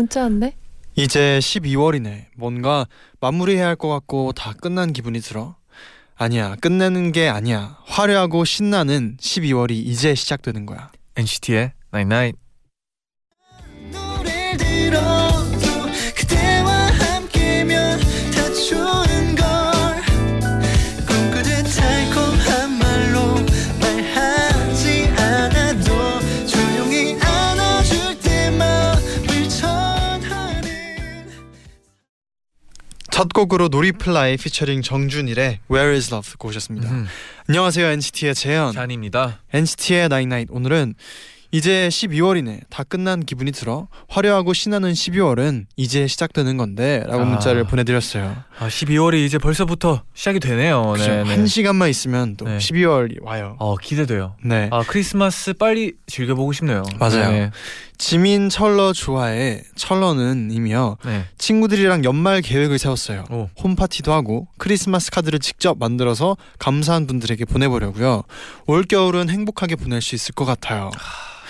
문자 왔네. 이제 12월이네. 뭔가 마무리해야 할 것 같고 다 끝난 기분이 들어. 아니야, 끝내는 게 아니야. 화려하고 신나는 12월이 이제 시작되는 거야. NCT의 Night Night. 첫 곡으로 놀이플라이 피처링 정준일의 Where is Love 듣고 오셨습니다. 음, 안녕하세요 NCT의 재현. 잔입니다. NCT의 Night 오늘은 이제 12월이네. 다 끝난 기분이 들어. 화려하고 신나는 12월은 이제 시작되는 건데라고 아. 문자를 보내드렸어요. 아, 12월이 이제 벌써부터 시작이 되네요. 그죠? 네, 네. 한 시간만 있으면 또 네. 12월이 와요. 어, 기대돼요. 네. 아, 크리스마스 빨리 즐겨보고 싶네요. 맞아요. 네. 지민 철러 좋아해 철러는 이며 네. 친구들이랑 연말 계획을 세웠어요. 오. 홈파티도 하고 크리스마스 카드를 직접 만들어서 감사한 분들에게 보내보려고요. 올 겨울은 행복하게 보낼 수 있을 것 같아요.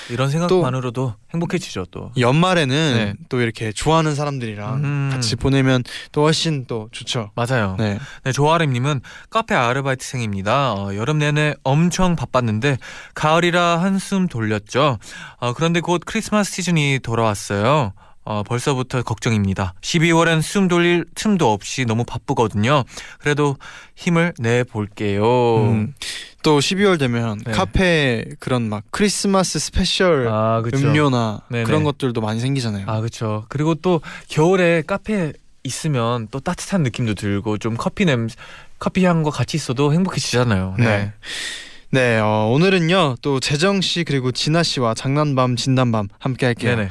이런 생각만으로도 행복해지죠 또. 연말에는 네. 또 이렇게 좋아하는 사람들이랑 음. 같이 보내면 또 훨씬 또 좋죠. 맞아요. 네, 네. 조아림님은 카페 아르바이트생입니다. 어, 여름 내내 엄청 바빴는데 가을이라 한숨 돌렸죠. 어, 그런데 곧 크리스마스 시즌이 돌아왔어요. 어, 벌써부터 걱정입니다. 12월엔 숨 돌릴 틈도 없이 너무 바쁘거든요. 그래도 힘을 내 볼게요. 음, 또 12월 되면 네. 카페 그런 막 크리스마스 special 아. 음료나 네네. 그런 것들도 많이 생기잖아요. 아, 그렇죠. 그리고 또 겨울에 카페 있으면 또 따뜻한 느낌도 들고 좀 커피 냄 커피 향과 같이 있어도 행복해지잖아요. 네. 네, 어, 오늘은요 또 재정 씨 그리고 진아 씨와 장난밤 진담밤 함께 할게요. 네네.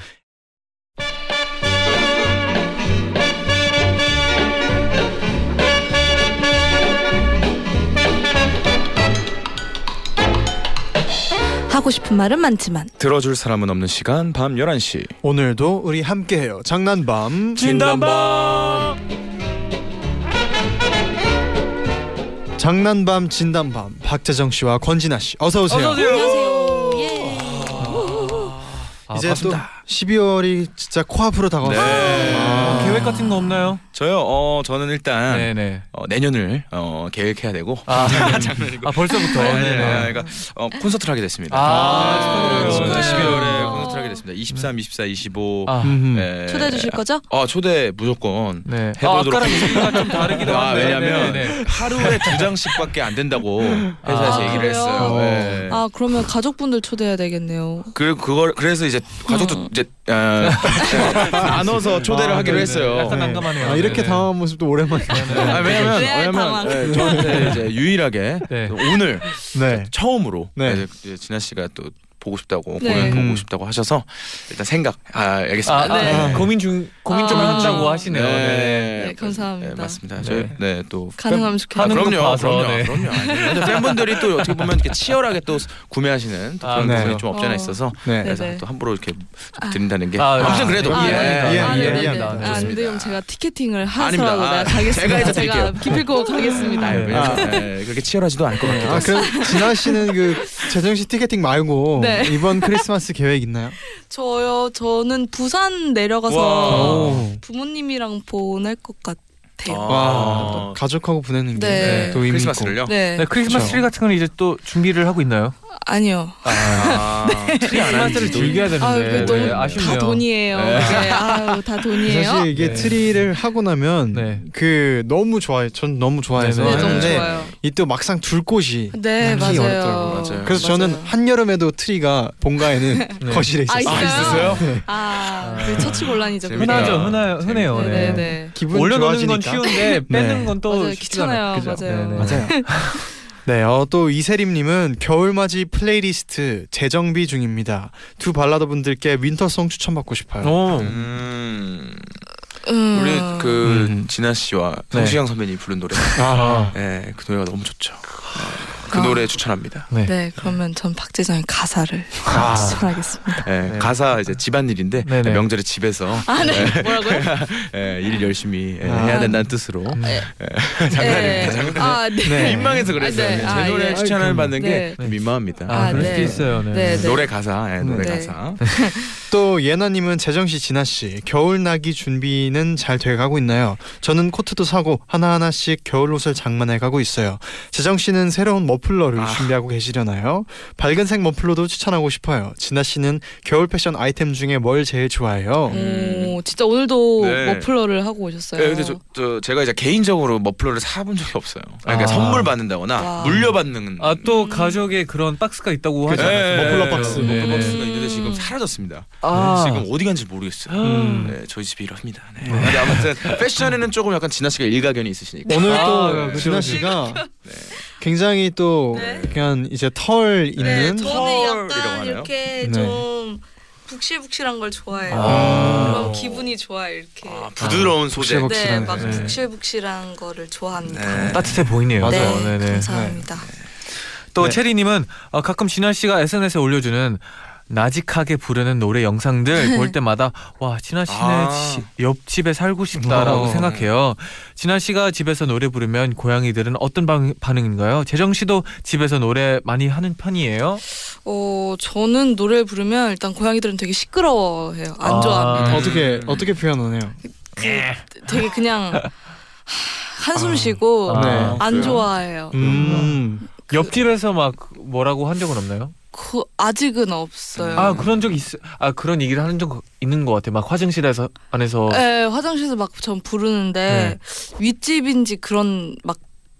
하고 싶은 말은 많지만 들어줄 사람은 없는 시간 밤 11시 오늘도 우리 함께해요. 장난밤 장난밤 진단밤 박재정 씨와 권진아 씨 어서 오세요. 안녕하세요. 예. 아, 이제 반갑습니다. 또 12월이 진짜 코앞으로 다가왔어요. 네. 어, 계획 같은 거 없나요? 저요 어 저는 일단 네네. 어, 내년을 어, 계획해야 되고 아, 장난이고 아 벌써부터. 네, 네, 네. 네네. 그러니까 어, 콘서트를 하게 됐습니다. 아, 네. 축하드려요. 그래서 축하해요. 12월에 콘서트를 하게 됐습니다. 23, 24, 25. 아. 네. 초대해 주실 거죠? 어 초대 무조건 네. 해보도록 아, 아까랑 얘기가 좀 다르기도 아, 한데. 왜냐면 네네. 하루에 두 장씩밖에 안 된다고 회사에서 아, 얘기를 그래요? 했어요. 네. 아 그러면 가족분들 초대해야 되겠네요. 그 그걸 그래서 이제 가족도 음. 이제 어, 나눠서 초대를 아, 하기로 네네. 했어요. 약간 난감하네요. 아, 이렇게 네네. 당황한 모습도 오랜만에. 아, 왜냐면 왜냐면. 네, 저한테 이제 유일하게 네. 오늘 네. 처음으로 네. 이제 진아 씨가 또 보고 싶다고 네. 공연 보고 음. 싶다고 하셔서 일단 생각 아 아, 알겠습니다. 아, 네. 고민 중 고민 좀 아. 한다고 하시네요. 네. 네, 감사합니다. 네, 맞습니다. 네. 저희 네또 가능하면 아, 좋겠네요. 하는 거 그럼요, 봐서, 그럼요, 네. 그럼요. 아니, 근데 팬분들이 또 어떻게 보면 이렇게 치열하게 또 구매하시는 또 아, 그런 네. 부분이 좀 없지 않아 어. 있어서 네. 그래서. 또 함부로 이렇게 아. 드린다는 게 아, 아무튼 아, 그래도 아, 예, 예, 예, 예, 아, 예. 이해합니다. 아. 근데 형 제가 티켓팅을. 하서라고 아, 내가 가겠습니다. 제가. 기필코 가겠습니다. 아, 그렇게 치열하지도 않을 것 같아요. 아, 그 진아 씨는 그 재정 씨 티켓팅 말고 네. 이번 크리스마스 계획 있나요? 저요. 저는 부산 내려가서 와. 부모님이랑 보낼 것 같아요. 아. 와, 또 가족하고 보내는 게 네. 또 의미 있고. 크리스마스를요? 네. 네, 크리스마스 그쵸. 트리 같은 건 이제 또 준비를 하고 있나요? 아니요. 아, 트리 안 크리스마스를 하는지도 즐겨야 아, 되는데 그 너무 네, 아쉽네요. 다 돈이에요. 네. 네. 아유, 다 돈이에요. 사실 이게 네. 트리를 하고 나면 네. 그 너무 좋아요. 전 너무 좋아해서 네, 네, 너무 좋아요. 이또 막상 둘 곳이 네, 맞아요. 어렵더라고요. 맞아요. 그래서 저는 맞아요. 한여름에도 트리가 본가에는 네. 거실에 아, 있었어요. 있어요? 있었어요? 아, 그 처치 곤란이죠. 재밌다. 그게. 흔하죠, 흔하, 흔해요. 네, 네. 네, 네. 기분 올려놓는 좋아지니까. 건 쉬운데 빼는 네. 건 또. 귀찮아요. 그죠? 맞아요. 네, 네. 맞아요. 네, 어, 또 이세림님은 겨울맞이 플레이리스트 재정비 중입니다. 두 발라더 분들께 winter song 추천받고 싶어요. 오. 음, 음. 우리 그 음. 진아 씨와 네. 성시경 선배님이 부른 노래. 아. 네, 그 노래가 너무 좋죠. 네, 그 아. 노래 추천합니다. 네. 네, 그러면 전 박재정의 가사를 아. 추천하겠습니다. 네, 네. 가사 이제 집안일인데 네네. 명절에 집에서 아, 네. 뭐라고요? 예, 일 열심히 예, 아. 해야 된다는 뜻으로 네. 장난입니다. 아, 네. 네. 민망해서 그랬어요. 아, 네. 제 아, 노래 예. 추천을 받는 네. 게 민망합니다. 아, 아, 그럴 네. 수도 있어요. 네. 네, 네. 노래 가사, 예, 노래 네. 가사. 또 예나님은 재정 씨, 진아 씨 겨울 나기 준비는 잘 돼가고 있나요? 저는 코트도 사고 하나 하나씩 겨울 옷을 장만해 가고 있어요. 재정 씨는 새로운 머플러를 아. 준비하고 계시려나요? 밝은색 머플러도 추천하고 싶어요. 진아 씨는 겨울 패션 아이템 중에 뭘 제일 좋아해요? 음. 오, 진짜 오늘도 네. 머플러를 하고 오셨어요. 네, 근데 저, 저 제가 이제 개인적으로 머플러를 사본 적이 없어요. 그러니까 아. 선물 받는다거나 와. 물려받는 아 또 가족에 그런 박스가 있다고 하지 그죠. 않았어요? 머플러 박스. 네, 머플러 네. 박스가 있는데 지금 사라졌습니다. 아. 지금 어디 간지 모르겠어요. 음. 네, 저희 집이 이럽니다. 네. 근데 아무튼 패션에는 조금 약간 진아 씨가 일가견이 있으시니까. 오늘 아, 또 그죠, 진아 그죠. 씨가 굉장히 또 네. 그냥 이제 털 네, 있는 저는 털이라고 약간? 이렇게 네. 좀 북실북실한 걸 좋아해요. 아. 그럼 기분이 좋아요 이렇게. 아, 부드러운 소재. 북실북실. 네. 막 네. 북실북실한 거를 좋아합니다. 네. 따뜻해 보이네요. 맞아요. 네, 네, 네. 감사합니다. 또 네. 체리님은 어, 가끔 진아 씨가 SNS에 올려주는 나직하게 부르는 노래 영상들 볼 때마다 와 진아 씨네 아. 지- 옆집에 살고 싶다라고 어. 생각해요. 진아 씨가 집에서 노래 부르면 고양이들은 어떤 반, 반응인가요? 재정 씨도 집에서 노래 많이 하는 편이에요? 어, 저는 노래 부르면 일단 고양이들은 되게 시끄러워해요. 안 아. 좋아합니다. 어떻게 어떻게 표현하네요? 되게 그냥 하, 한숨 쉬고 아, 네. 안 그래요? 좋아해요. 음. 옆집에서 막 뭐라고 한 적은 없나요? 그, 아직은 없어요. 아 그런 적 있, 아 그런 얘기를 하는 적 있는 것 같아요. 막 화장실에서 안에서 네, 화장실에서 막 전 부르는데 윗집인지 그런 막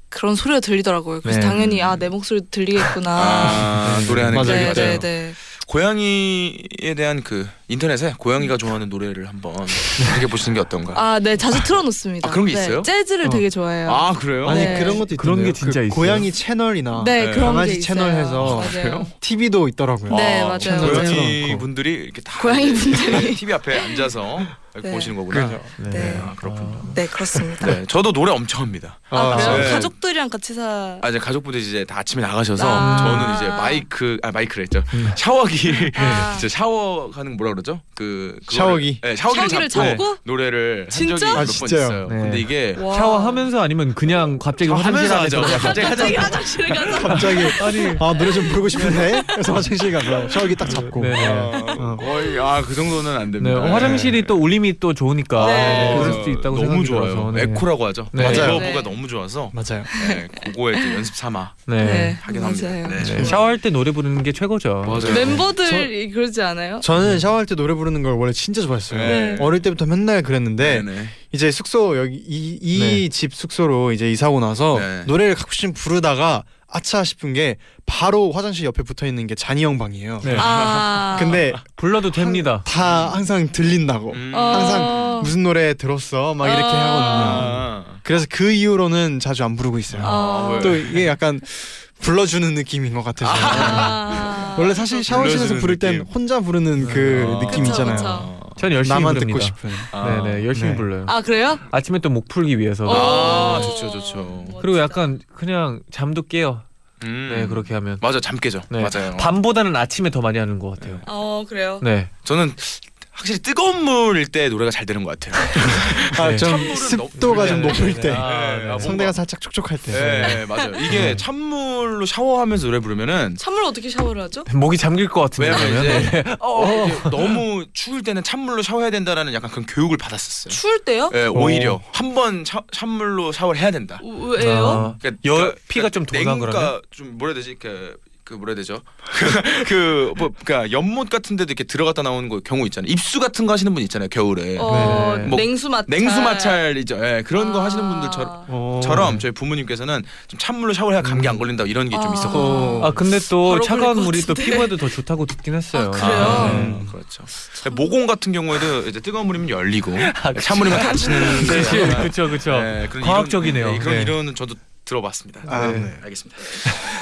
그런 소리가 들리더라고요. 그래서 네. 당연히 아 내 목소리 들리겠구나. 아, 노래하는 맞아요, 게 네, 맞아요. 네, 네. 고양이에 대한 그 인터넷에 고양이가 좋아하는 노래를 한번 검색해 보시는 게 어떤가? 아, 네, 자주 틀어놓습니다. 아, 그런 게 네, 있어요? 재즈를 어. 되게 좋아해요. 아, 그래요? 아니 네. 그런 것도 그런 있던데요. 게 진짜 그 있어요? 고양이 채널이나 네, 네. 그런 강아지 게 채널 있어요. 해서 맞아요. 그래요? TV도 있더라고요. 네, 아, 맞아요, 맞아요. 고양이 분들이 이렇게 다 고양이 분들이. TV 앞에 앉아서 네. 보시는 거구나. 그죠. 네. 아, 그렇군요. 네, 그렇습니다. 네, 저도 노래 엄청 합니다. 아, 그래요? 네. 가족들이랑 같이 사. 아, 이제 가족분들이 이제 다 아침에 나가셔서 아. 저는 이제 마이크 아 마이크랬죠. 샤워기 아. 진짜 샤워하는 뭐라 그러죠? 그 그거를- 샤워기. 네, 샤워기를, 샤워기를 잡고, 잡고? 노래를 한 진짜? 적이 아, 몇 번 진짜요? 있어요. 네. 근데 이게 와. 샤워하면서 아니면 그냥 갑자기 화장실 안에서 하죠. 갑자기 갑자기 하자. 화장실에 가서. 갑자기 아니 아 노래 좀 부르고 싶은데 그래서 화장실 가서 샤워기 딱 잡고 네, 네. 아, 거의 아그 정도는 안 네, 됩니다. 어, 화장실이 또 울림 이 또 좋으니까 네. 그럴 수도 있다고 너무 생각이 좋아요. 들어서 네. 에코라고 하죠. 네. 맞아요. 리버브가 네. 너무 좋아서 맞아요. 네, 그거에 또 연습 삼아 네. 네, 하긴 합니다. 맞아요. 네. 네, 샤워할 때 노래 부르는 게 최고죠. 맞아요. 멤버들이 그러지 않아요? 저는 샤워할 때 노래 부르는 걸 원래 진짜 좋아했어요. 네. 어릴 때부터 맨날 그랬는데 네, 네. 이제 숙소 여기 이 네. 집 숙소로 이제 이사 오고 나서 네. 노래를 가끔씩 부르다가 아차 싶은 게 바로 화장실 옆에 붙어 있는 게 쟈니 형 방이에요. 네. 아. 근데 불러도 됩니다. 다 항상 들린다고. 음. 어. 항상 무슨 노래 들었어 막 이렇게 아. 하거든요. 아. 그래서 그 이후로는 자주 안 부르고 있어요. 아. 왜? 또 이게 약간 불러주는 느낌인 것 같아서. 아. 원래 사실 샤워실에서 부를 땐 느낌. 혼자 부르는 그 아. 느낌 그쵸, 있잖아요. 전 열심히 나만 부릅니다. 듣고 싶은. 아. 네네 열심히 네. 불러요. 아 그래요? 아침에 또 목 풀기 위해서. 아, 어. 좋죠, 좋죠. 그리고 약간 그냥 잠도 깨요. 음. 네 그렇게 하면. 맞아 잠 깨죠. 네. 맞아요. 밤보다는 아침에 더 많이 하는 것 같아요. 어 그래요. 네. 저는 확실히 뜨거운 물일 때 노래가 잘 되는 것 같아요. 아, 네. 좀 찬물은 습도가 좀 높을 네, 때. 네. 아, 네. 아, 성대가 살짝 촉촉할 때. 네, 맞아요. 이게 네. 찬물로 샤워하면서 노래 부르면은 찬물 어떻게 샤워를 하죠? 목이 잠길 것 같은데. 왜냐면 그러면? 이제 어, 이게 너무 추울 때는 찬물로 샤워해야 된다라는 약간 그런 교육을 받았었어요. 추울 때요? 네, 오히려 한 번 찬물로 샤워를 해야 된다. 왜요? 아, 그러니까 여- 그러니까 피가 좀 도나 냉가 그러면? 좀 뭐라 해야 되지? 그, 그 뭐라 해야 되죠? 그 뭐 그러니까 연못 같은 데도 이렇게 들어갔다 나오는 거 경우 있잖아요. 입수 같은 거 하시는 분 있잖아요. 겨울에. 어 네. 뭐 냉수 마찰. 냉수 마찰이죠. 예, 그런 거 아. 하시는 분들처럼 어. 처럼 저희 부모님께서는 좀 찬물로 샤워해야 감기 안 걸린다 이런 게 좀 아. 있었거든요. 아 근데 또 바로 차가운 걸릴 것 물이 또 같은데. 피부에도 더 좋다고 듣긴 했어요. 아, 그래요? 음, 그렇죠. 모공 같은 경우에도 이제 뜨거운 물이면 열리고 아. 찬물이면 닫히는 그쵸. 네, 그런 과학적이네요. 네, 그런 네. 이론은 저도 들어봤습니다. 아, 네. 네. 알겠습니다.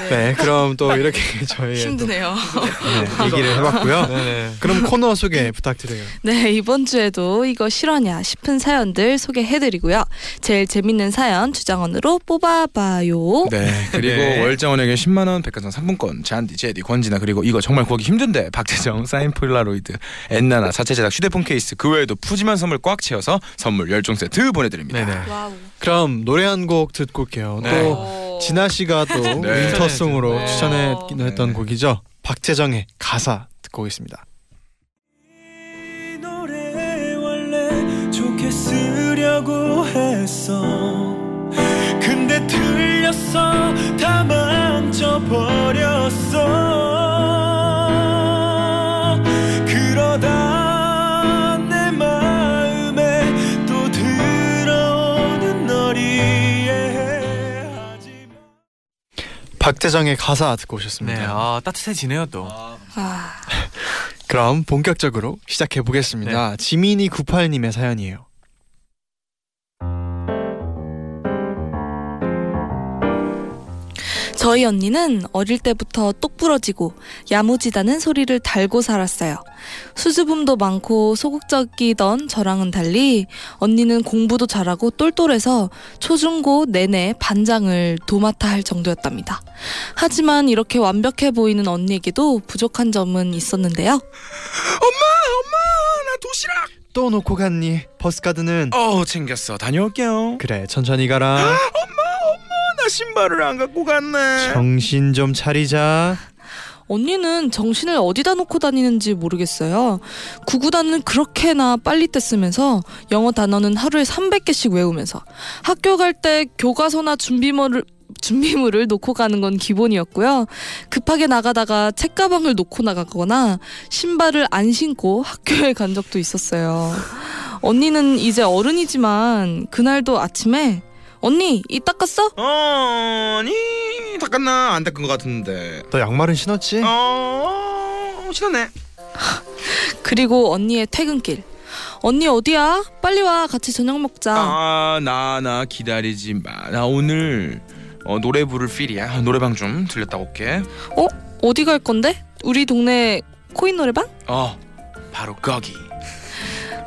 네, 그럼 또 이렇게 저희 힘드네요. 네, 얘기를 해봤고요. 네네. 그럼 코너 소개 부탁드려요. 네, 이번 주에도 이거 실화냐 싶은 사연들 소개해드리고요. 제일 재밌는 사연 주장원으로 뽑아봐요. 네. 그리고 네. 월정원에게 10만 원 백화점 상품권, 잔디, 제디, 권지나 그리고 이거 정말 구하기 힘든데 박재정 사인 폴라로이드, 엔나나 자체 제작 휴대폰 케이스 그 외에도 푸짐한 선물 꽉 채워서 선물 열종 세트 보내드립니다. 네네. 와우. 그럼 노래 한 곡 듣고 올게요. 네. 또 진아 씨가 또 네. winter song으로 네. 추천했던 네. 곡이죠. 박재정의 가사 듣고 오겠습니다. 근데 틀렸어 다 망쳐버렸어 박재정의 가사 듣고 오셨습니다. 네, 아 따뜻해지네요 또. 아, 그럼 본격적으로 시작해 보겠습니다. 지민이 98님의 사연이에요. 저희 언니는 어릴 때부터 똑부러지고 야무지다는 소리를 달고 살았어요. 수줍음도 많고 소극적이던 저랑은 달리 언니는 공부도 잘하고 똘똘해서 초중고 내내 반장을 도맡아 할 정도였답니다. 하지만 이렇게 완벽해 보이는 언니에게도 부족한 점은 있었는데요. 엄마, 엄마, 나 도시락. 또 놓고 갔니? 버스카드는 어, 챙겼어. 다녀올게요. 그래 천천히 가라. 엄마, 신발을 안 갖고 갔네. 정신 좀 차리자. 언니는 정신을 어디다 놓고 다니는지 모르겠어요. 구구단은 그렇게나 빨리 뗐으면서 영어 단어는 하루에 300개씩 외우면서 학교 갈 때 교과서나 준비물을 준비물을 놓고 가는 건 기본이었고요. 급하게 나가다가 책가방을 놓고 나가거나 신발을 안 신고 학교에 간 적도 있었어요. 언니는 이제 어른이지만 그날도 아침에 언니 이 닦았어? 어, 니 닦았나? 안 닦은 것 같은데. 너 양말은 신었지? 어, 신었네. 그리고 언니의 퇴근길. 언니 어디야? 빨리 와. 같이 저녁 먹자. 아, 나, 나 기다리지 마. 나 오늘 어, 노래 부를 필이야. 노래방 좀 들렸다 올게. 어디 갈 건데? 우리 동네 코인 노래방? 어, 바로 거기.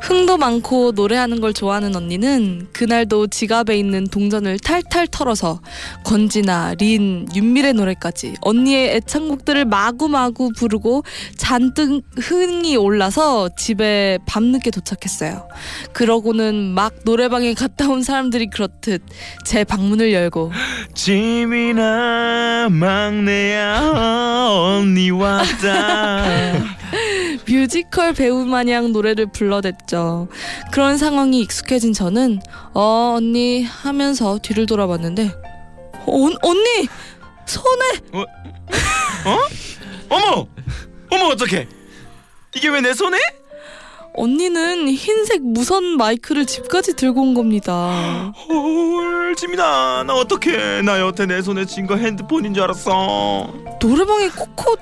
흥도 많고 노래하는 걸 좋아하는 언니는 그날도 지갑에 있는 동전을 탈탈 털어서 권지나 린, 윤미래 노래까지 언니의 애창곡들을 마구마구 부르고 잔뜩 흥이 올라서 집에 밤늦게 도착했어요. 그러고는 막 노래방에 갔다 온 사람들이 그렇듯 제 방문을 열고 지민아 막내야 언니 왔다. 뮤지컬 배우 마냥 노래를 불러댔죠. 그런 상황이 익숙해진 저는 어 언니 하면서 뒤를 돌아봤는데 어, 언니 손에 어머, 어머 어떡해? 이게 왜 내 손에? 언니는 흰색 무선 마이크를 집까지 들고 온 겁니다. 헐, 지민아 나 어떡해? 나 여태 내 손에 쥔 거 핸드폰인 줄 알았어. 노래방에 꽂고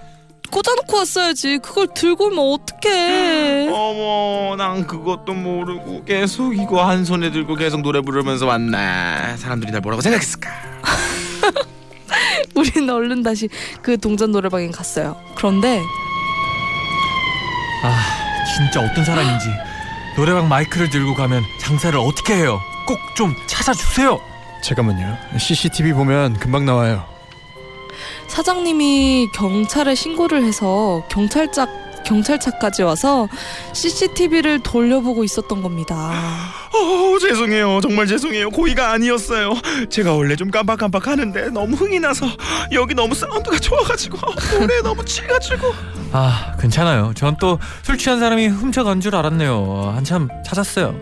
꽂아놓고 왔어야지. 그걸 들고 오면 어떡해. 어머, 난 그것도 모르고 계속 이거 한 손에 들고 계속 노래 부르면서 왔나? 사람들이 날 뭐라고 생각했을까? 우리는 얼른 다시 그 동전 노래방에 갔어요. 그런데 아 진짜 어떤 사람인지 노래방 마이크를 들고 가면 장사를 어떻게 해요? 꼭 좀 찾아주세요. 잠깐만요. CCTV 보면 금방 나와요. 사장님이 경찰에 신고를 해서 경찰차 경찰차까지 와서 CCTV를 돌려보고 있었던 겁니다. 어, 죄송해요. 정말 죄송해요. 고의가 아니었어요. 제가 원래 좀 깜빡깜빡 하는데 너무 흥이 나서 여기 너무 사운드가 좋아가지고 노래 너무 취해가지고. 아 괜찮아요. 전 또 술 취한 사람이 훔쳐간 줄 알았네요. 한참 찾았어요.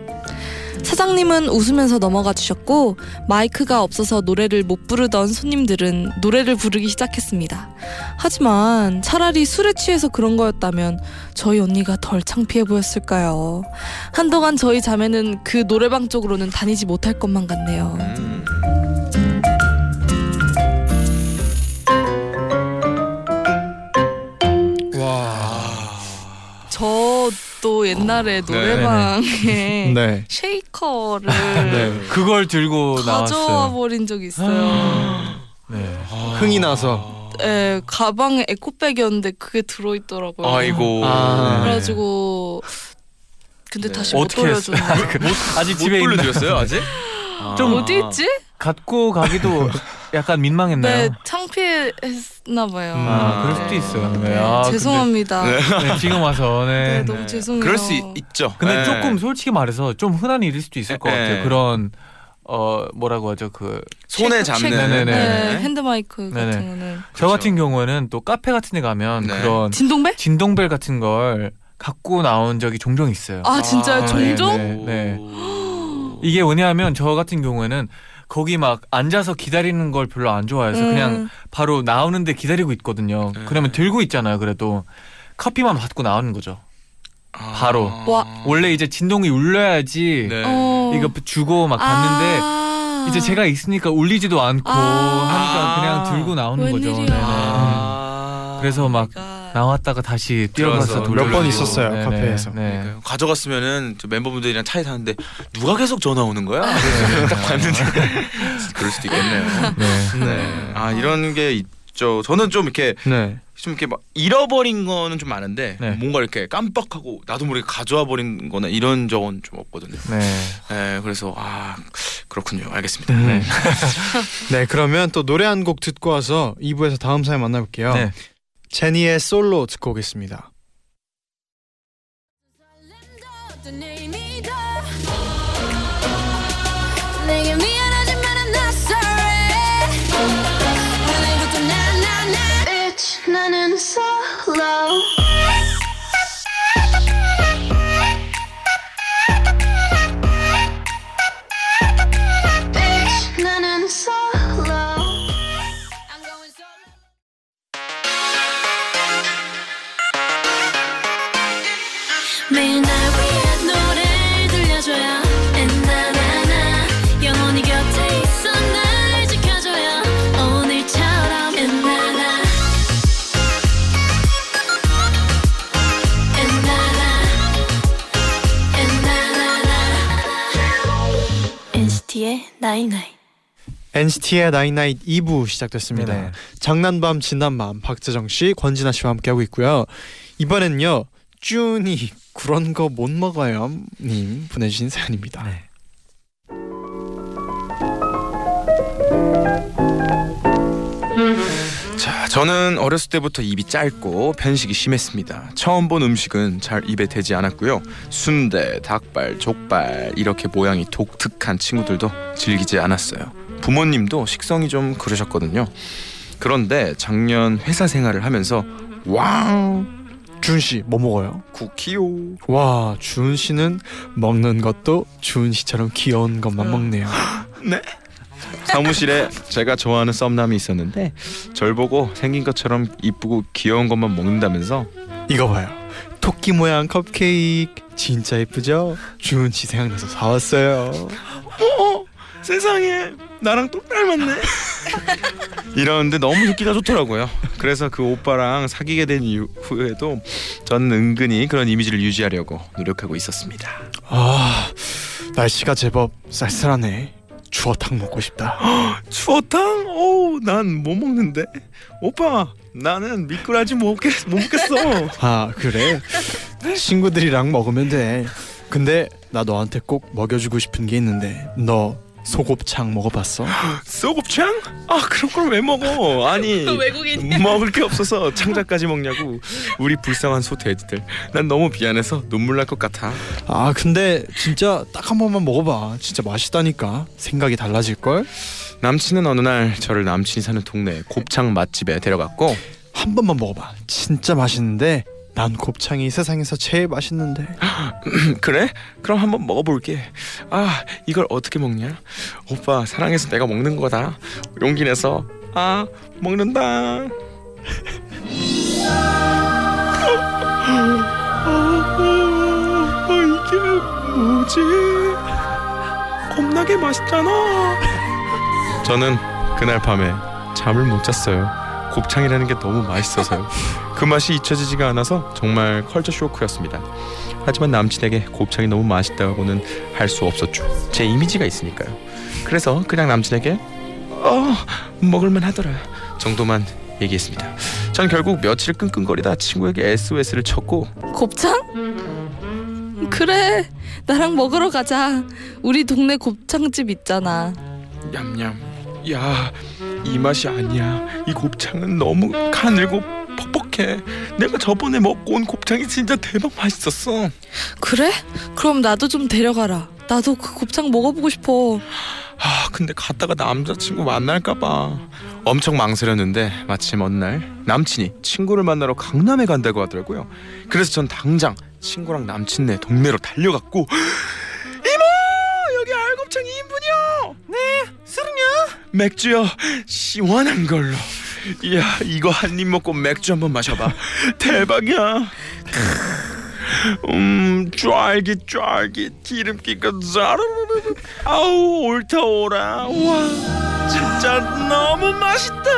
사장님은 웃으면서 넘어가 주셨고 마이크가 없어서 노래를 못 부르던 손님들은 노래를 부르기 시작했습니다. 하지만 차라리 술에 취해서 그런 거였다면 저희 언니가 덜 창피해 보였을까요? 한동안 저희 자매는 그 노래방 쪽으로는 다니지 못할 것만 같네요. 음. 저또 옛날에 노래방에 네. 쉐이커를 네. 그걸 들고 가져와 나왔어요. 버린 적이 있어요. 네. 흥이 나서 예, 가방에 에코백이었는데 그게 들어있더라고요. 아이고. 아, 그래가지고 근데 네. 다시 못 어떻게 했어요? 돌려줬네. 아직 못 집에 있나? 돌려드렸어요 아직? 좀 아. 어디 있지? 갖고 가기도 약간 민망했나요? 네, 창피했나 봐요. 아, 그럴 네. 수도 있어요. 네. 네, 아, 근데- 죄송합니다. 네, 네, 지금 와서 네. 너무 죄송해요. 그럴 수 있, 있죠. 근데 네. 조금 솔직히 말해서 좀 흔한 일일 수도 있을 것 네. 같아요. 그런 어 뭐라고 하죠? 그저 손에 잡는. 네네네. 네, 핸드마이크 네네. 같은 거는 같은 경우에는 또 카페 같은 데 가면 네. 그런 진동벨? 진동벨 같은 걸 갖고 나온 적이 종종 있어요. 아 진짜요? 아, 종종? 네, 네. 이게 왜냐하면 저 같은 경우에는 거기 막 앉아서 기다리는 걸 별로 안 좋아해서 음. 그냥 바로 나오는데 기다리고 있거든요. 네. 그러면 들고 있잖아요. 그래도 커피만 받고 나오는 거죠. 아. 바로. 와. 원래 이제 진동이 울려야지 네. 어. 이거 주고 막 갔는데 아. 이제 제가 있으니까 울리지도 않고 아. 하니까 그냥 아. 들고 나오는 거죠. 네네. 아. 그래서 막 아. 나왔다가 다시 뛰어가서 돌리고. 몇번 있었어요, 네네. 카페에서. 네. 그러니까요. 가져갔으면은 저 멤버분들이랑 차에 타는데 누가 계속 전화 오는 거야? 네. 딱 봤는데 그럴 수도 있겠네요. 네. 네. 아 이런 게 있죠. 저는 좀 이렇게 네. 좀 이렇게 막 잃어버린 거는 좀 많은데 네. 뭔가 이렇게 깜빡하고 나도 모르게 가져와 버린 거나 이런 적은 좀 없거든요. 네. 네, 그래서 아 그렇군요. 알겠습니다. 음. 네. 네, 그러면 또 노래 한 곡 듣고 와서 2부에서 다음 사연 만나볼게요. 네. 제니의 솔로 듣고 오겠습니다. 어떤 의미 매일 날 위한 노래를 들려줘요 엔나나나 영원히 곁에 있어 날 지켜줘요 오늘처럼 엔나나 엔나나 엔나나나 NCT의 night night NCT의 나인나잇 2부 시작됐습니다. 네네. 장난밤 진담밤 박재정 씨, 권진아 씨와 함께하고 있고요. 이번엔요. 쭈니 그런 거 못 먹어요 님 보내주신 사연입니다. 네. 자, 저는 어렸을 때부터 입이 짧고 편식이 심했습니다. 처음 본 음식은 잘 입에 대지 않았고요. 순대, 닭발, 족발 이렇게 모양이 독특한 친구들도 즐기지 않았어요. 부모님도 식성이 좀 그러셨거든요. 그런데 작년 회사 생활을 하면서 와우 준 씨 뭐 먹어요? 쿠키요 와, 준 씨는 먹는 것도 준 씨처럼 귀여운 것만 먹네요. 사무실에 제가 좋아하는 썸남이 있었는데 절 보고 생긴 것처럼 이쁘고 귀여운 것만 먹는다면서 이거 봐요. 토끼 모양 컵케이크 진짜 예쁘죠? 준씨 생각나서 사왔어요. 어, 세상에 나랑 똑 닮았네. 이러는데 너무 듣기가 좋더라고요. 그래서 그 오빠랑 사귀게 된 이후에도 저는 은근히 그런 이미지를 유지하려고 노력하고 있었습니다. 아, 날씨가 제법 쌀쌀하네. 추어탕 먹고 싶다. 추어탕? 어우 난못 먹는데. 오빠 나는 미꾸라지 못, 먹겠, 못 먹겠어. 아, 그래? 친구들이랑 먹으면 돼. 근데 나 너한테 꼭 먹여주고 싶은 게 있는데 너 소곱창 먹어봤어? 소곱창? 아 그런 걸 왜 먹어? 아니 외국인 먹을 게 없어서 창자까지 먹냐고 우리 불쌍한 소 돼지들 난 너무 미안해서 눈물 날 것 같아 아 근데 진짜 딱 한 번만 먹어봐. 진짜 맛있다니까. 생각이 달라질 걸. 남친은 어느 날 저를 남친이 사는 동네 곱창 맛집에 데려갔고 한 번만 먹어봐. 진짜 맛있는데 난 곱창이 세상에서 제일 맛있는데. 그래? 그럼 한번 먹어볼게. 아 이걸 어떻게 먹냐? 오빠 사랑해서 내가 먹는 거다. 용기 내서. 아 먹는다. 아, 이게 뭐지? 겁나게 맛있잖아. 저는 그날 밤에 잠을 못 잤어요 곱창이라는 게 너무 맛있어서요. 그 맛이 잊혀지지가 않아서 정말 컬처 쇼크였습니다. 하지만 남친에게 곱창이 너무 맛있다고는 할 수 없었죠. 제 이미지가 있으니까요. 그래서 그냥 남친에게 어 먹을만 하더라 정도만 얘기했습니다. 전 결국 며칠 끙끙거리다 친구에게 SOS를 쳤고 곱창? 그래 나랑 먹으러 가자 우리 동네 곱창집 있잖아 냠냠 야 이 맛이 아니야. 이 곱창은 너무 가늘고 퍽퍽해. 내가 저번에 먹고 온 곱창이 진짜 대박 맛있었어. 그래? 그럼 나도 좀 데려가라. 나도 그 곱창 먹어보고 싶어. 아 근데 갔다가 남자친구 만날까봐 엄청 망설였는데 마침 어느 날 남친이 친구를 만나러 강남에 간다고 하더라고요. 그래서 전 당장 친구랑 남친네 동네로 달려갔고 맥주요? 시원한 걸로. 이야 이거 한 입 먹고 맥주 한번 마셔봐. 대박이야. 음 쫄깃 쫄깃 기름기가 자르르르 아우 옳다 오라. 와 진짜 너무 맛있다.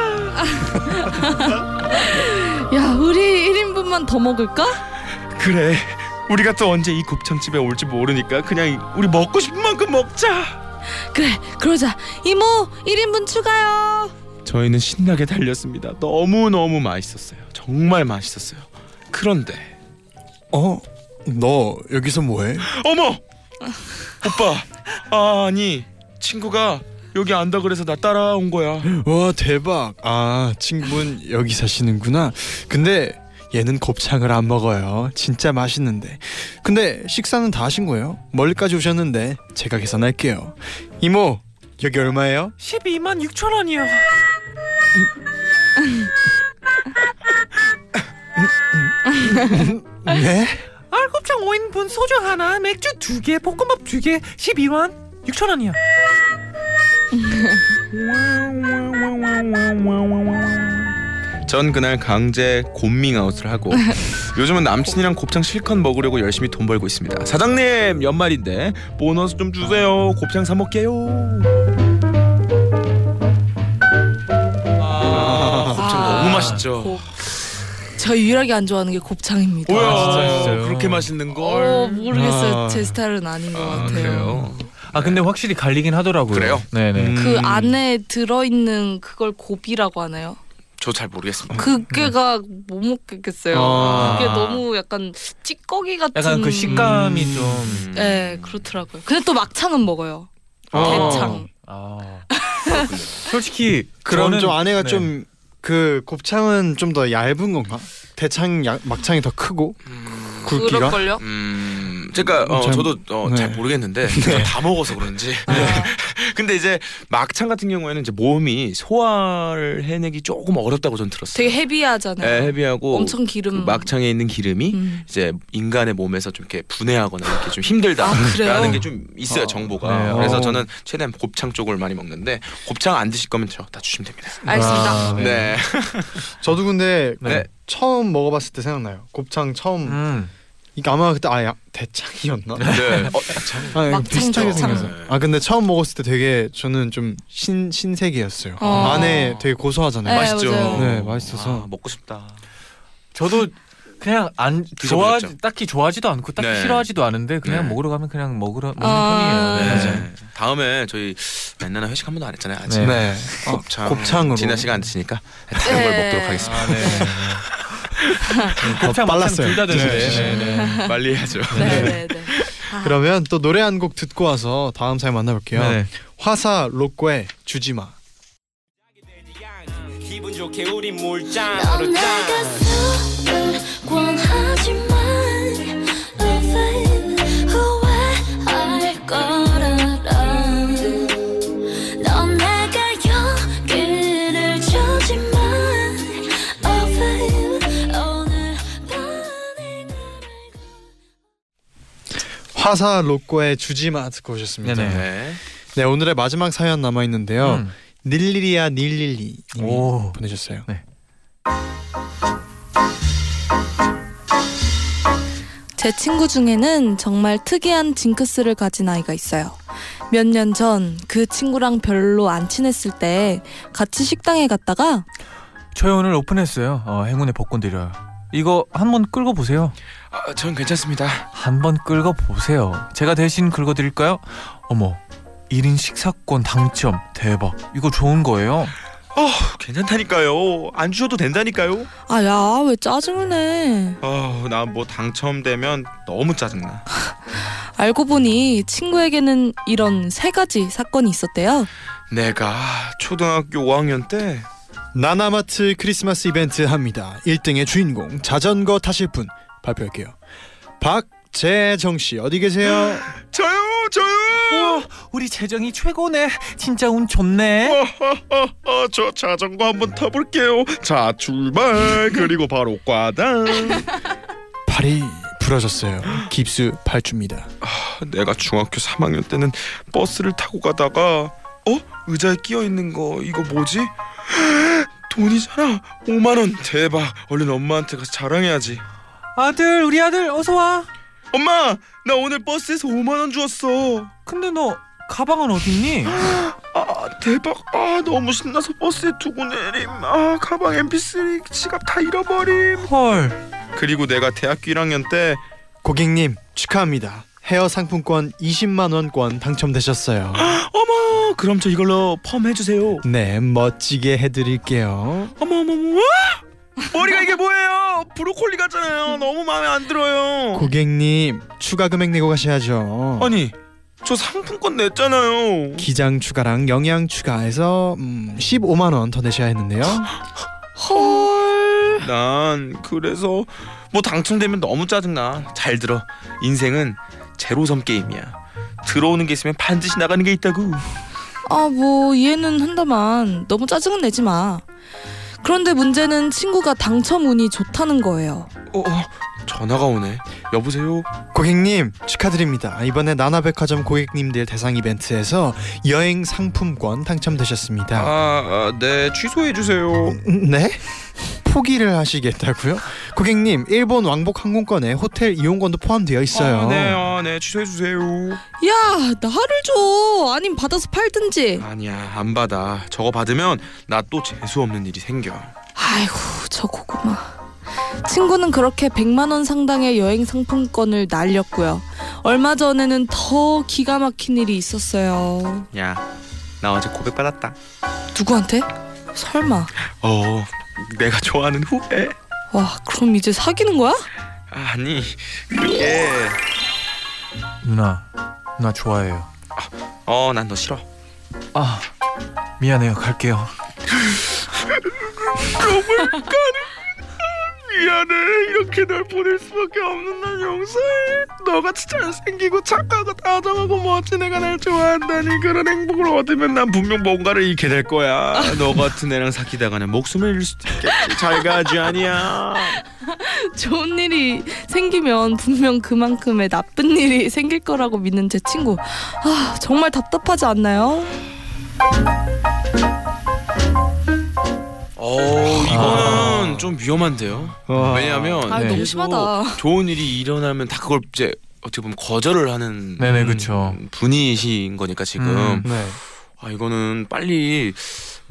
야 우리 1인분만 더 먹을까? 그래 우리가 또 언제 이 곱창집에 올지 모르니까 그냥 우리 먹고 싶은 만큼 먹자 그래 그러자. 이모 1인분 추가요. 저희는 신나게 달렸습니다. 너무너무 맛있었어요. 정말 맛있었어요. 그런데. 어? 너 여기서 뭐해? 어머! 오빠. 아니 친구가 여기 안다 그래서 나 따라온 거야. 와 대박. 아 친구분 여기 사시는구나. 근데 얘는 곱창을 안 먹어요 진짜 맛있는데 근데 식사는 다 하신 거예요? 멀리까지 오셨는데 제가 계산할게요 이모 여기 얼마예요? 12만 6천 원이요. 네? 알곱창 5인분 소주 하나, 맥주 두 개, 볶음밥 두 개, 12만 6천 원이요. 전 그날 강제 곰밍아웃을 하고 요즘은 남친이랑 곱창 실컷 먹으려고 열심히 돈 벌고 있습니다. 사장님 연말인데 보너스 좀 주세요. 곱창 사 먹게요. 아, 곱창 아, 너무 맛있죠. 곱- 저 유일하게 안 좋아하는 게 곱창입니다 뭐야? 진짜요? 진짜요? 그렇게 맛있는 어 걸. 모르겠어요 아. 제 스타일은 아닌 것 아, 같아요 그래요. 아 근데 확실히 갈리긴 하더라고요. 그래요? 네네. 음. 그 안에 들어있는 그걸 고비라고 하나요? 저 잘 모르겠습니다. 그게가 못 먹겠어요. 아. 그게 너무 약간 찌꺼기 같은. 약간 그 식감이 음. 좀. 네 그렇더라고요. 근데 또 막창은 먹어요. 아. 대창. 아. 솔직히 저는- 좀 안에가 네. 좀 그 곱창은 좀 더 얇은 건가? 대창 야, 막창이 더 크고 굵기가 그럴걸요? 음, 제가 어, 잘- 저도 어, 네. 잘 모르겠는데 저다 먹어서 그런지. 근데 이제 막창 같은 경우에는 이제 몸이 소화를 해내기 조금 어렵다고 전 들었어요. 되게 헤비하잖아요. 예, 헤비하고 엄청 기름. 그 막창에 있는 기름이 음. 이제 인간의 몸에서 좀 이렇게 분해하거나 이렇게 좀 힘들다라는 아, 그래요? 게좀 있어요 정보가. 네, 그래서 어. 저는 최대한 곱창 쪽을 많이 먹는데 곱창 안 드실 거면 저 다 주시면 됩니다. 알겠습니다. 아, 네. 저도 근데 네. 처음 먹어봤을 때 생각나요. 곱창 처음 음. 이게 아마 그때 아 야 대창이었나? 네. 어, 아, 막창, 비슷하게 대창. 생겼어요. 아 근데 처음 먹었을 때 되게 저는 좀 신 신세계였어요. 어. 안에 되게 고소하잖아요. 네, 맛있죠. 맞아요. 네, 맛있어서. 아, 먹고 싶다. 저도 그냥 안 좋아 드셔보셨죠? 딱히 좋아하지도 않고 딱히 네. 싫어하지도 않은데 그냥 네. 먹으러 가면 그냥 먹으러 먹는 아. 편이에요. 네. 네. 다음에 저희 맨날 회식 한 번도 안 했잖아요. 아직. 네. 네. 어, 곱창. 곱창으로. 진아 씨가 안 드시니까 다른 걸 네. 먹도록 하겠습니다. 아, 네. 곱창 빨랐어요. 막창 둘다 드는데. 네. 네. 네. 빨리 해야죠. 네네네. 아, 그러면 또 노래 한 곡 듣고 와서 다음 사연 만나볼게요. 네. 화사 로꼬의 주지마. 화사 로꼬의 주지마 듣고 오셨습니다. 네네. 네. 네 오늘의 마지막 사연 남아 있는데요. 음. 닐리리아 닐릴리 님이 오. 보내셨어요. 네. 제 친구 중에는 정말 특이한 징크스를 가진 아이가 있어요. 몇 년 전 그 친구랑 별로 안 친했을 때 같이 식당에 갔다가 저희 오늘 오픈했어요. 어, 행운의 복권 드려요. 이거 한번 끌고 보세요. 아, 전 괜찮습니다. 한번 끌고 보세요. 제가 대신 긁어 드릴까요? 어머, 1인 식사권 당첨. 대박. 이거 좋은 거예요. 어, 괜찮다니까요. 안 주셔도 된다니까요. 아, 야, 왜 짜증을 내? 아, 나뭐 당첨되면 너무 짜증나. 알고 보니 친구에게는 이런 세 가지 사건이 있었대요. 내가 초등학교 5학년 때 나나마트 크리스마스 이벤트 합니다. 1등의 주인공 자전거 타실 분 발표할게요. 박재정 씨 어디 계세요? 저요, 저요. 우와, 우리 재정이 최고네. 진짜 운 좋네. 아, 저 자전거 한번 타볼게요. 자, 출발. 그리고 바로 과당. 팔이 부러졌어요. 깁스 8주입니다. 내가 중학교 3학년 때는 버스를 타고 가다가 어? 의자에 끼어 있는 거 이거 뭐지? 돈이잖아. 5만 원. 대박. 얼른 엄마한테 가서 자랑해야지. 아들, 우리 아들 어서 와. 엄마, 나 오늘 버스에서 5만 원 주었어. 근데 너 가방은 어딨니? 아, 대박. 아, 너무 신나서 버스에 두고 내림. 아, 가방 MP3 지갑 다 잃어버림. 헐. 그리고 내가 대학교 1학년 때 고객님 축하합니다. 헤어 상품권 20만 원권 당첨되셨어요. 어머, 그럼 저 이걸로 펌 해 주세요. 네, 멋지게 해드릴게요. 어머, 어머, 어머. 와! 머리가 이게 뭐예요? 브로콜리 같잖아요. 너무 마음에 안 들어요. 고객님 추가 금액 내고 가셔야죠. 아니, 저 상품권 냈잖아요. 기장 추가랑 영양 추가해서 음, 15만 원 더 내셔야 했는데요. 헐. 난 그래서 뭐 당첨되면 너무 짜증나. 잘 들어. 인생은 제로섬 게임이야. 들어오는 게 있으면 반드시 나가는 게 있다고. 아, 뭐 이해는 한다만 너무 짜증은 내지 마. 그런데 문제는 친구가 당첨 운이 좋다는 거예요. 어, 어 전화가 오네. 여보세요. 고객님 축하드립니다. 이번에 나나백화점 고객님들 대상 이벤트에서 여행 상품권 당첨되셨습니다. 아, 아, 네 취소해 주세요. 음, 네? 포기를 하시겠다고요? 고객님 일본 왕복 항공권에 호텔 이용권도 포함되어 있어요. 아, 네, 아, 네 취소해 주세요. 야, 나를 줘. 아님 받아서 팔든지. 아니야, 안 받아. 저거 받으면 나 또 재수 없는 일이 생겨. 아이고, 저 고구마. 친구는 그렇게 100만 원 상당의 여행 상품권을 날렸고요. 얼마 전에는 더 기가 막힌 일이 있었어요. 야, 나 어제 고백 받았다. 누구한테? 설마. 어, 내가 좋아하는 후배. 와, 그럼 이제 사귀는 거야? 아니, 그게 누나, 누나 좋아해요. 어, 난 너 싫어. 아, 미안해요. 갈게요. 미안해. 이렇게 널 보낼 수밖에 없는 난 용서해. 너같이 잘생기고 착하고 다정하고 멋진 애가 날 좋아한다니 그런 행복을 얻으면 난 분명 뭔가를 잃게 될 거야. 너 같은 애랑 사귀다가는 목숨을 잃을 수도 있겠지. 잘 가지 아니야. 좋은 일이 생기면 분명 그만큼의 나쁜 일이 생길 거라고 믿는 제 친구. 아, 정말 답답하지 않나요? 어 이거는 좀 위험한데요 와. 왜냐하면 아, 네. 너무 심하다. 좋은 일이 일어나면 다 그걸 이제 어떻게 보면 거절을 하는 네네, 그쵸. 분이신 거니까 지금 음. 네. 아 이거는 빨리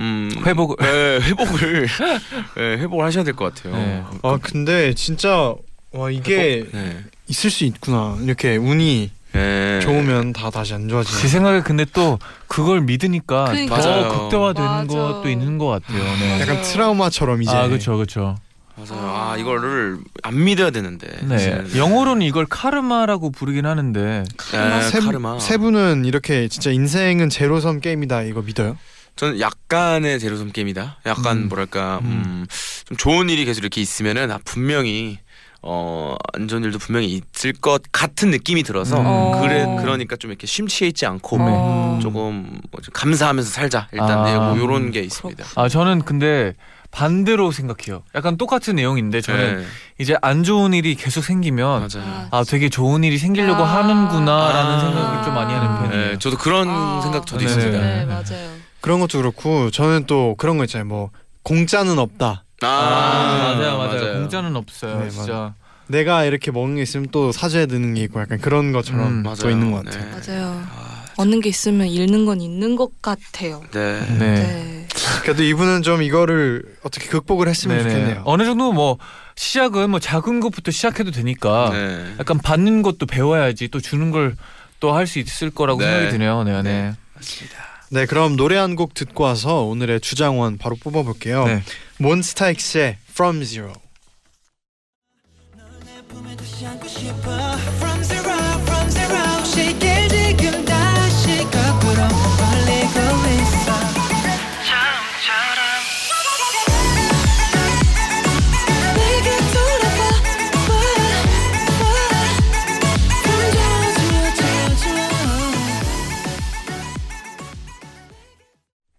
음 회복을. 네, 회복을 네, 회복을 하셔야 될 것 같아요. 네. 아 근데 진짜 와 이게 네. 있을 수 있구나. 이렇게 운이 네. 좋으면 다 다시 안제 좋아지네. 생각에 근데 또 그걸 믿으니까 그러니까. 더 맞아요. 극대화되는 맞아. 것도 있는 것 같아요. 네. 약간 트라우마처럼 이제. 아, 그렇죠, 그렇죠. 맞아요. 아 이거를 안 믿어야 되는데. 네. 영어로는 이걸 카르마라고 부르긴 하는데 네, 세, 카르마. 세 분은 이렇게 진짜 인생은 제로섬 게임이다 이거 믿어요? 저는 약간의 제로섬 게임이다. 약간 음. 뭐랄까 음, 좀 좋은 일이 계속 이렇게 있으면은 아, 분명히 어, 안 좋은 일도 분명히 있을 것 같은 느낌이 들어서 음. 어. 그래 그러니까 좀 이렇게 심취해 있지 않고 어. 조금 뭐 좀 감사하면서 살자 일단 아. 네, 뭐 이런 게 있습니다. 아 저는 근데 반대로 생각해요. 약간 똑같은 내용인데 저는 네, 이제 안 좋은 일이 계속 생기면 맞아요. 아 되게 좋은 일이 생기려고 아. 하는구나라는 아. 생각을 좀 많이 하는 편이에요. 네, 저도 그런 아. 생각 저도 네. 있습니다. 네, 네. 맞아요. 그런 것도 그렇고 저는 또 그런 거 있잖아요. 뭐 공짜는 없다. 아, 맞아요, 맞아요, 공짜는 없어요, 네, 진짜. 내가 이렇게 먹는 게 있으면 또 사줘야 되는 게 있고 약간 그런 것처럼 음, 또 맞아요. 있는 것 같아요. 네. 맞아요. 아, 얻는 게 있으면 잃는 건 있는 것 같아요. 네. 네. 네. 그래도 이분은 좀 이거를 어떻게 극복을 했으면 네네. 좋겠네요. 어느 정도 뭐 시작은 뭐 작은 것부터 시작해도 되니까 네. 약간 받는 것도 배워야지 또 주는 걸 또 할 수 있을 거라고 네. 생각이 드네요. 네, 네. 맞습니다. 네, 그럼 노래 한 곡 듣고 와서 오늘의 주장원 바로 뽑아볼게요. 네. 몬스타엑스의 From Zero.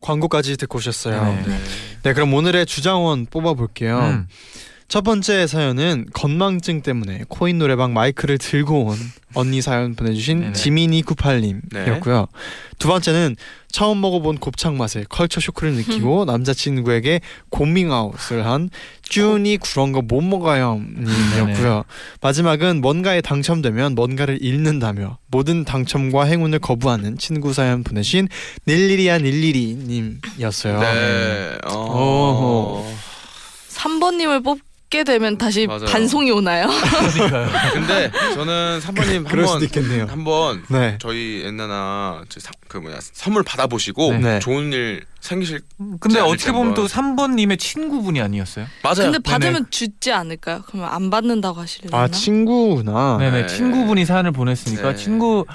광고까지 듣고 오셨어요. 네. 네. 네, 그럼 오늘의 주장원 뽑아볼게요. 음. 첫 번째 사연은 건망증 때문에 코인 노래방 마이크를 들고 온 언니 사연 보내주신. 지민이 98님이었고요. 두 번째는 처음 먹어본 곱창 맛에 컬처 쇼크를 느끼고 남자친구에게 고밍아웃을 한 쭈니 그런 거 못 먹어요 님이었고요. 마지막은 뭔가에 당첨되면 뭔가를 잃는다며 모든 당첨과 행운을 거부하는 친구 사연 보내신 닐리리아 닐리리 님이었어요. 네. 어. 오호. 3번님을 뽑 게 되면 다시 맞아요. 반송이 오나요? 그러니까요. 근데 저는 3번님 그럴 수도 한번 있겠네요. 한번 네. 저희 엔나나 저 사- 그 뭐냐 선물 받아보시고 네. 좋은 일 생기실 근데 자, 어떻게 보면. 또 3번님의 친구분이 아니었어요? 맞아요. 근데 받으면 주지 않을까요? 그러면 안 받는다고 하시려나? 아 친구구나. 네네 네. 친구분이 사연을 보냈으니까 네. 친구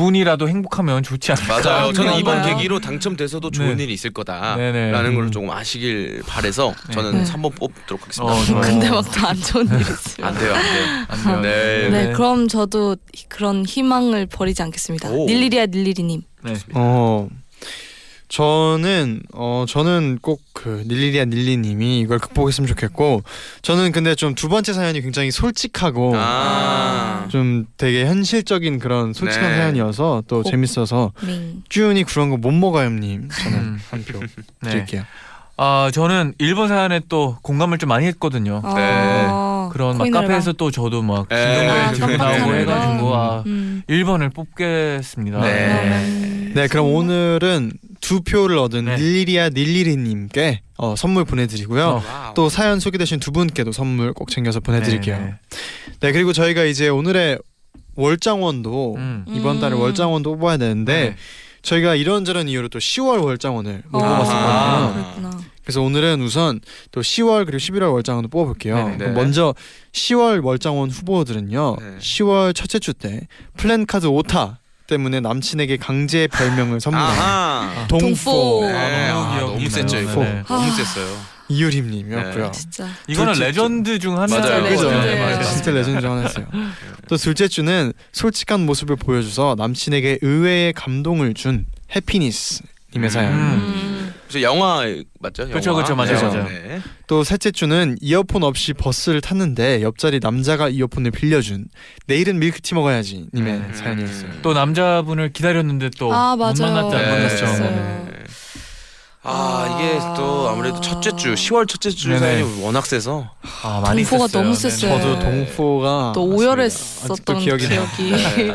분이라도 행복하면 좋지 않을까. 맞아요. 저는 이번 그런가요? 계기로 당첨돼서도 좋은 네. 일이 있을 거다라는. 걸 음. 조금 아시길 바래서 네. 저는 네. 3번 뽑도록 하겠습니다. 어, 좋아요. 근데 막더안 좋은 일 있어요. 안 돼요, 안 돼요. 안 돼요. 네. 네, 그럼 저도 그런 희망을 버리지 않겠습니다. 오. 닐리리아 닐리리님. 네. 어 저는 어 저는 꼭 그 닐리리아 닐리님이 이걸 극복했으면 좋겠고 저는 근데 좀 두 번째 사연이 굉장히 솔직하고 아. 좀 되게 현실적인 그런 솔직한 네. 사연이어서 또 꼭. 재밌어서 밍. 쭈니 그런 거 못 먹어요님 저는 음. 한표 네. 드릴게요. 아 저는 1번 사연에 또 공감을 좀 많이 했거든요. 아, 그런 막 코인 카페에서 또 저도 막 네. 진동벨 아, 깜빡 나오고. 해가지고 아 음. 1번을 뽑겠습니다. 네. 음. 네 그럼 오늘은 두 표를 얻은 네. 닐리리아 닐리리님께 어, 선물 보내드리고요. 어. 또 사연 소개되신 두 분께도 선물 꼭 챙겨서 보내드릴게요. 네, 네 그리고 저희가 이제 오늘의 월장원도 네. 음. 이번 달에 음. 월장원도 뽑아야 되는데 네. 저희가 이런저런 이유로 또 10월 월장원을 못 아, 뽑았었거든요. 그랬구나. 그래서 오늘은 우선 또 10월 그리고 11월 월장원도 뽑아볼게요. 그럼 네. 먼저 10월 월장원 후보들은요. 네. 10월 첫째 주 때 플랜카드 오타 때문에 남친에게 강제 별명을 선물한 아하. 동포 동포. 네. 너무 아, 기억이 너무 나요. 이거. 네. 너무 아. 셌어요. 이유림님이었고요. 네. 진짜. 이거는 둘째 레전드 중 하나. 맞아요. 그죠. 네, 네, 맞아요. 맞아요. 진짜 레전드 중 하나였어요. 또 둘째 주는 솔직한 모습을 보여줘서 남친에게 의외의 감동을 준 해피니스 님의 사연. 음. 음. 그래서 영화 맞죠? 그쵸, 영화? 그쵸, 맞아요, 네. 맞아요. 네. 또 셋째 주는 이어폰 없이 버스를 탔는데 옆자리 남자가 이어폰을 빌려준 내일은 밀크티 먹어야지 님의 네. 사연이었어요. 또 남자분을 기다렸는데 또 못 아, 맞아요. 네. 않았죠. 만났어요. 네. 아 이게 또 아무래도 첫째 주 10월 첫째 주 네네. 사연이 워낙 세서 아, 많이 동포가 셌어요. 너무. 셌어요. 저도 네. 동포가 또 오열했었던 기억이. 기억이. 네.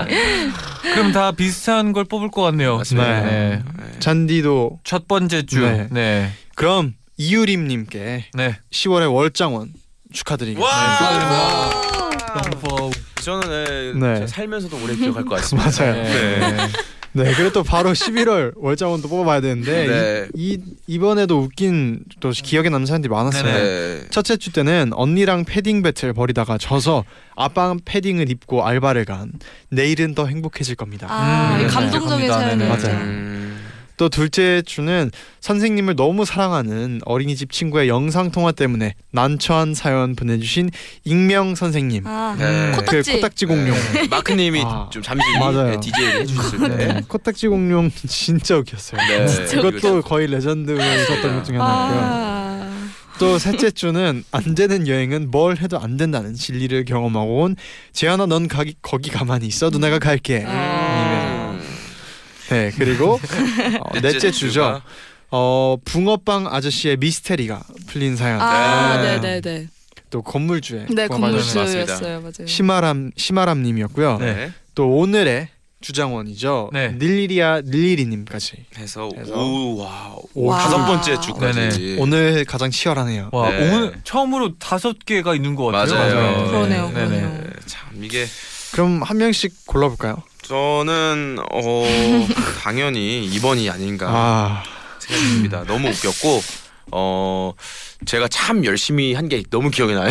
그럼 다 비슷한 걸 뽑을 것 같네요. 맞습니다. 네. 잔디도 첫 번째 주. 네. 네. 그럼 이유림님께 네. 10월의 월장원 축하드리겠습니다. 와. 동포. 저는 네, 네. 제가 살면서도 오래 기억할 것 같습니다. 맞아요. 네. 네, 그리고 또 바로 11월 월장원도 뽑아봐야 되는데 네. 이, 이 이 번에도 웃긴 또 기억에 남는 사람들이 많았어요. 네. 첫째 주 때는 언니랑 패딩 배틀 벌이다가 져서 아빠 패딩을 입고 알바를 간 내일은 더 행복해질 겁니다. 아, 음, 이 감동적인 네, 사연이었죠. 맞아요. 음. 또 둘째 주는 선생님을 너무 사랑하는 어린이집 친구의 영상 통화 때문에 난처한 사연 보내주신 익명 선생님. 아, 네. 그 코딱지. 코딱지 공룡. 네. 마크님이 아, 좀 잠시 맞아요. DJ를 해주셨을 때. 네. 코딱지 공룡 진짜 웃겼어요. 네. 진짜 그것도 거의 레전드로 있었던 것 중에 하나고요. 아, 또 셋째 주는 안 되는 여행은 뭘 해도 안 된다는 진리를 경험하고 온 재현아 넌 가기, 거기 가만히 있어도 내가 갈게. 아. 음. 네 그리고 어, 넷째 주죠. 어 붕어빵 아저씨의 미스테리가 풀린 사연. 아, 네. 네, 네, 네. 또 건물주의 네, 어, 맞아요. 건물주였어요, 맞아요. 심아람 심아람님이었고요. 네. 네. 또 오늘의 주장원이죠. 네. 닐리리아 닐리리님까지 해서 해서. 우와 와. 다섯 번째 주까지. 네네. 오늘 가장 치열하네요. 와 네. 오늘 처음으로 다섯 개가 있는 것 같아요. 맞아요. 그러네요, 네네. 그러네요. 네, 참 이게 그럼 한 명씩 골라볼까요? 저는 어 당연히 2번이 아닌가 아, 생각됩니다. 너무 웃겼고 어 제가 참 열심히 한 게 너무 기억이 나요.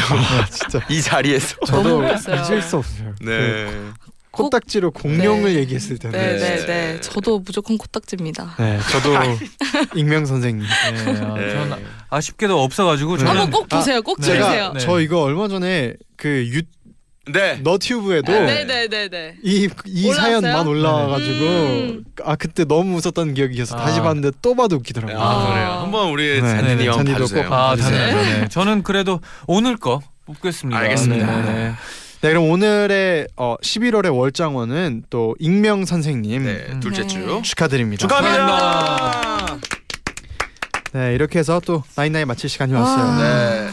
진짜 이 자리에서. 저도 웃겼어요. 잊을 수 없어요. 그 네. 코딱지로 공룡을 네. 얘기했을 때는 네, 네, 네, 네. 저도 무조건 코딱지입니다. 저도 익명 선생님. 네, 아, 네. 저는 아쉽게도 없어가지고 저는 한번 꼭 보세요. 꼭 네. 제가 들으세요. 네. 저 이거 얼마 전에 그 유, 네. 너튜브에도 네, 네, 네, 네. 이, 이 올라왔어요? 사연만 올라와가지고 음. 아 그때 너무 웃었던 기억이 있어서 아. 다시 봤는데 또 봐도 웃기더라고요. 아, 아. 그래요. 한번 우리 네. 한번 잔디도 봐주세요. 꼭아 봐주세요. 네. 저는 그래도 오늘 거 뽑겠습니다. 알겠습니다. 네, 네. 네 그럼 오늘의 어, 11월의 월장원은 또 익명 선생님 네, 둘째 네. 주. 축하드립니다. 축하합니다. 네 이렇게 해서 또 나인나인 마칠 시간이 왔어요. 네.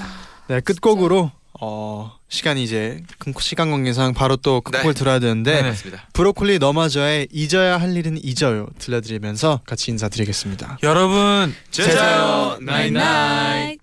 네 끝곡으로 어 시간이 이제 큰 시간 관계상 바로 또 끝곡을 네. 들어야 되는데. 맞습니다. 브로콜리 너마저의 잊어야 할 일은 잊어요 들려드리면서 같이 인사드리겠습니다. 여러분 제자요 나인나인. 나잇.